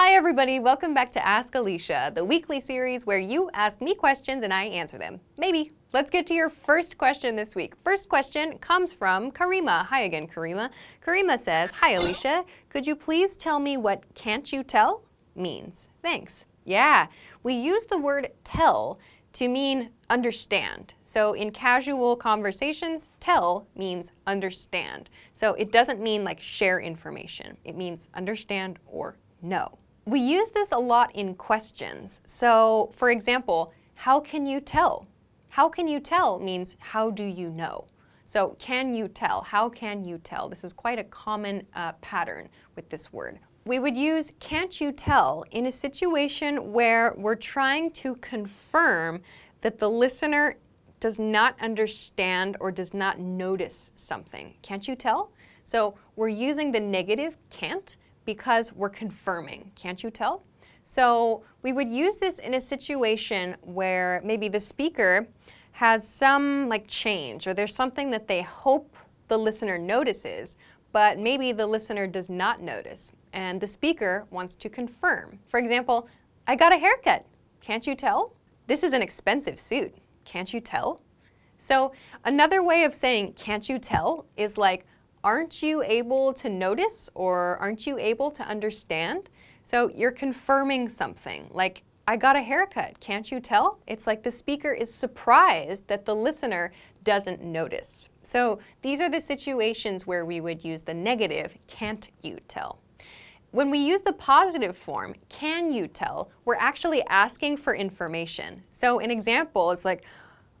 Hi, everybody. Welcome back to Ask Alicia, the weekly series where you ask me questions and I answer them. Maybe. Let's get to your first question this week. First question comes from Karima. Hi again, Karima. Karima says, Hi, Alicia. Could you please tell me what can't you tell means? Thanks. Yeah, we use the word tell to mean understand. So in casual conversations, tell means understand. So it doesn't mean like share information. It means understand or know. We use this a lot in questions. So, for example, how can you tell? How can you tell means how do you know? So, can you tell? How can you tell? This is quite a common uh, pattern with this word. We would use can't you tell in a situation where we're trying to confirm that the listener does not understand or does not notice something. Can't you tell? So, we're using the negative can't because we're confirming. Can't you tell? So we would use this in a situation where maybe the speaker has some like change or there's something that they hope the listener notices, but maybe the listener does not notice and the speaker wants to confirm. For example, I got a haircut. Can't you tell? This is an expensive suit. Can't you tell? So another way of saying can't you tell is like aren't you able to notice or aren't you able to understand? So you're confirming something like, I got a haircut, can't you tell? It's like the speaker is surprised that the listener doesn't notice. So these are the situations where we would use the negative, can't you tell? When we use the positive form, can you tell, we're actually asking for information. So an example is like,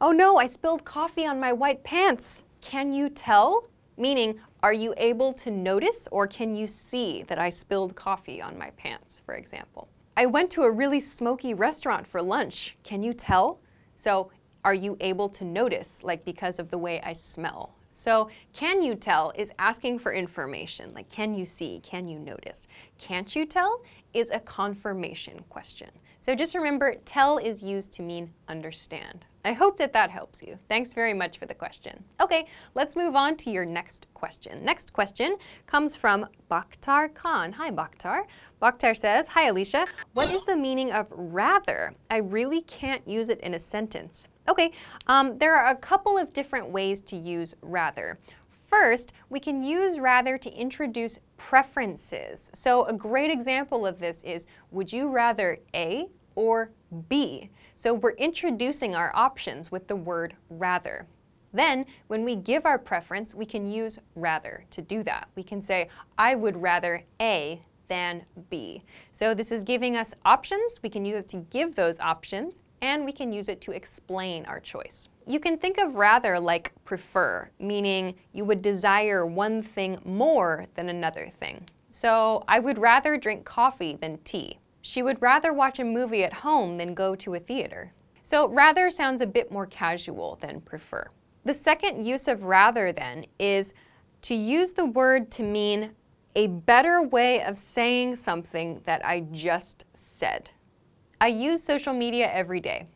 oh no, I spilled coffee on my white pants. Can you tell? Meaning, are you able to notice or can you see that I spilled coffee on my pants, for example? I went to a really smoky restaurant for lunch. Can you tell? So, are you able to notice, like because of the way I smell? So, can you tell is asking for information, like can you see, can you notice? Can't you tell is a confirmation question. So just remember, tell is used to mean understand. I hope that that helps you. Thanks very much for the question. Okay, let's move on to your next question. Next question comes from Bakhtar Khan. Hi, Bakhtar. Bakhtar says, Hi, Alicia. What is the meaning of rather? I really can't use it in a sentence. Okay, um, there are a couple of different ways to use rather. First, we can use rather to introduce preferences. So a great example of this is, would you rather A or B? So we're introducing our options with the word rather. Then, when we give our preference, we can use rather to do that. We can say, I would rather A than B. So this is giving us options. We can use it to give those options, and we can use it to explain our choice. You can think of rather like prefer, meaning you would desire one thing more than another thing. So I would rather drink coffee than tea. She would rather watch a movie at home than go to a theater. So rather sounds a bit more casual than prefer. The second use of rather then is to use the word to mean a better way of saying something that I just said. I use social media every day.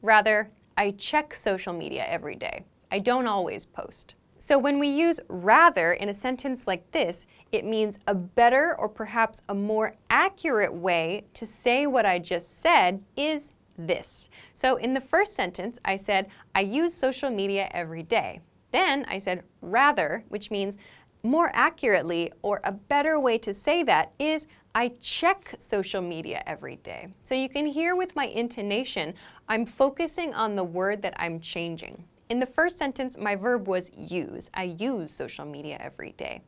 Rather, I check social media every day. I don't always post. So when we use rather in a sentence like this, it means a better or perhaps a more accurate way to say what I just said is this. So in the first sentence, I said, I use social media every day. Then I said rather, which means more accurately or a better way to say that is I check social media every day. So you can hear with my intonation, I'm focusing on the word that I'm changing. In the first sentence, my verb was use. I use social media every day.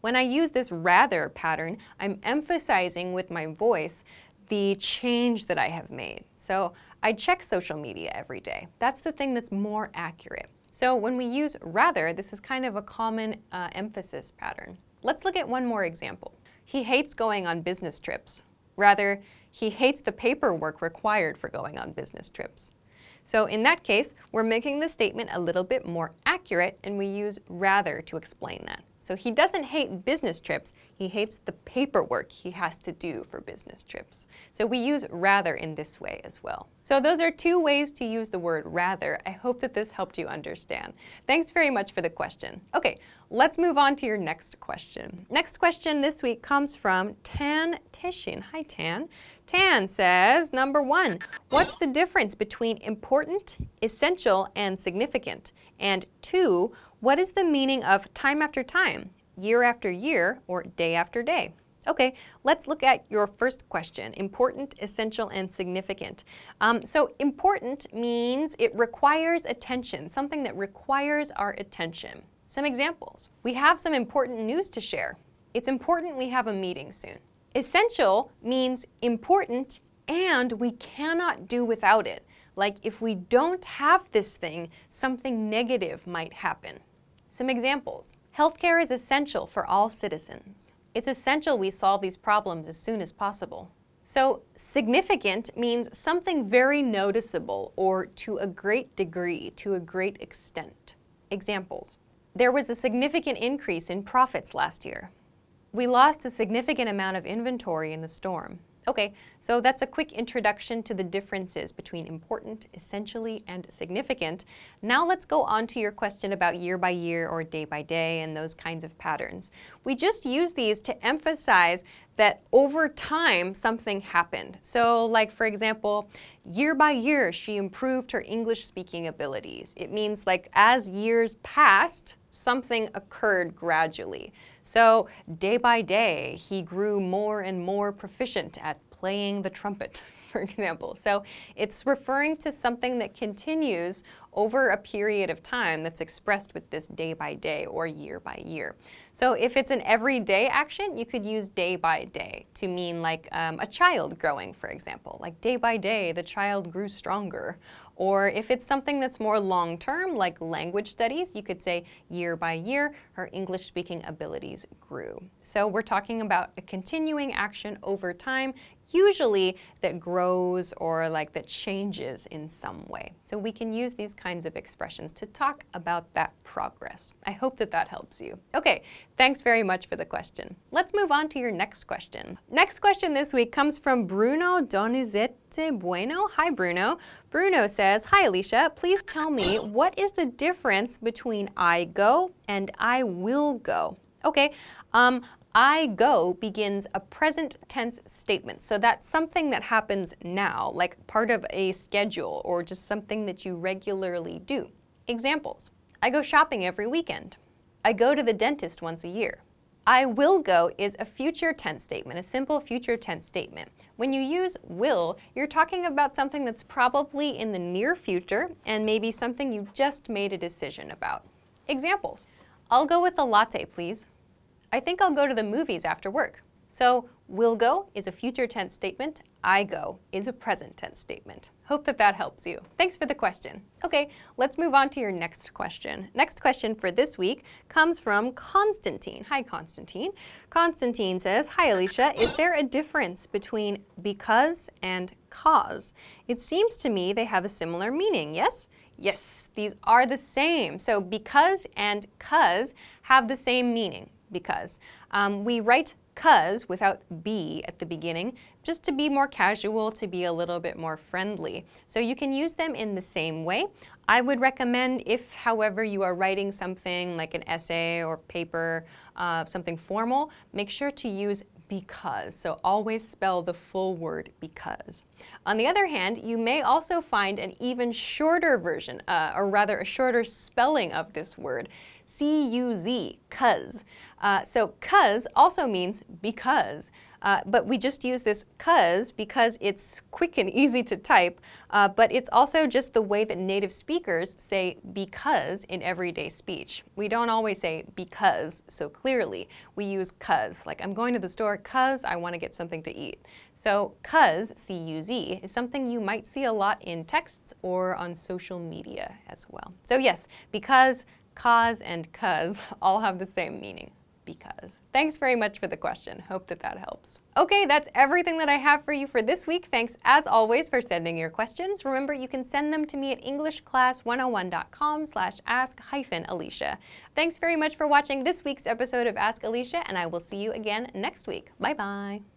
When I use this rather pattern, I'm emphasizing with my voice the change that I have made. So I check social media every day. That's the thing that's more accurate. So when we use rather, this is kind of a common uh, emphasis pattern. Let's look at one more example. He hates going on business trips. Rather, he hates the paperwork required for going on business trips. So in that case, we're making the statement a little bit more accurate and we use rather to explain that. So he doesn't hate business trips, he hates the paperwork he has to do for business trips. So we use rather in this way as well. So those are two ways to use the word rather. I hope that this helped you understand. Thanks very much for the question. Okay, let's move on to your next question. Next question this week comes from Tan Tishin. Hi, Tan. Tan says, number one, what's the difference between important, essential, and significant? And two, what is the meaning of time after time, year after year, or day after day? Okay, let's look at your first question important, essential, and significant. Um, so, important means it requires attention, something that requires our attention. Some examples we have some important news to share. It's important we have a meeting soon. Essential means important and we cannot do without it. Like if we don't have this thing, something negative might happen. Some examples. Healthcare is essential for all citizens. It's essential we solve these problems as soon as possible. So, significant means something very noticeable or to a great degree, to a great extent. Examples. There was a significant increase in profits last year. We lost a significant amount of inventory in the storm. Okay, so that's a quick introduction to the differences between important, essentially, and significant. Now let's go on to your question about year by year or day by day and those kinds of patterns. We just use these to emphasize that over time something happened. So, like for example, year by year she improved her English speaking abilities. It means like as years passed, something occurred gradually. So, day by day, he grew more and more proficient at playing the trumpet, for example. So, it's referring to something that continues over a period of time that's expressed with this day by day or year by year. So, if it's an everyday action, you could use day by day to mean like um, a child growing, for example. Like day by day, the child grew stronger or if it's something that's more long term, like language studies, you could say year by year, her English speaking abilities grew. So we're talking about a continuing action over time usually that grows or like that changes in some way. So we can use these kinds of expressions to talk about that progress. I hope that that helps you. Okay, thanks very much for the question. Let's move on to your next question. Next question this week comes from Bruno Donizete Bueno. Hi, Bruno. Bruno says, Hi, Alicia. Please tell me what is the difference between I go and I will go? Okay, um, I go begins a present tense statement. So that's something that happens now, like part of a schedule or just something that you regularly do. Examples I go shopping every weekend. I go to the dentist once a year. I will go is a future tense statement, a simple future tense statement. When you use will, you're talking about something that's probably in the near future and maybe something you just made a decision about. Examples I'll go with a latte, please. I think I'll go to the movies after work. So, will go is a future tense statement. I go is a present tense statement. Hope that that helps you. Thanks for the question. Okay, let's move on to your next question. Next question for this week comes from Constantine. Hi, Constantine. Constantine says, Hi, Alicia. Is there a difference between because and cause? It seems to me they have a similar meaning, yes? Yes, these are the same. So because and cause have the same meaning because. Um, we write cuz without be at the beginning just to be more casual, to be a little bit more friendly. So you can use them in the same way. I would recommend if, however, you are writing something like an essay or paper, uh, something formal, make sure to use because. So always spell the full word because. On the other hand, you may also find an even shorter version, uh, or rather a shorter spelling of this word. C-U-Z, cuz. Uh, so cuz also means because, uh, but we just use this cuz because it's quick and easy to type, uh, but it's also just the way that native speakers say because in everyday speech. We don't always say because so clearly. We use cuz, like I'm going to the store cuz I want to get something to eat. So cuz, C-U-Z, is something you might see a lot in texts or on social media as well. So yes, because cause and cuz all have the same meaning. because. Thanks very much for the question. Hope that that helps. Okay, that's everything that I have for you for this week. Thanks as always for sending your questions. Remember, you can send them to me at englishclass101.com slash ask hyphen Alicia. Thanks very much for watching this week's episode of Ask Alicia, and I will see you again next week. Bye bye.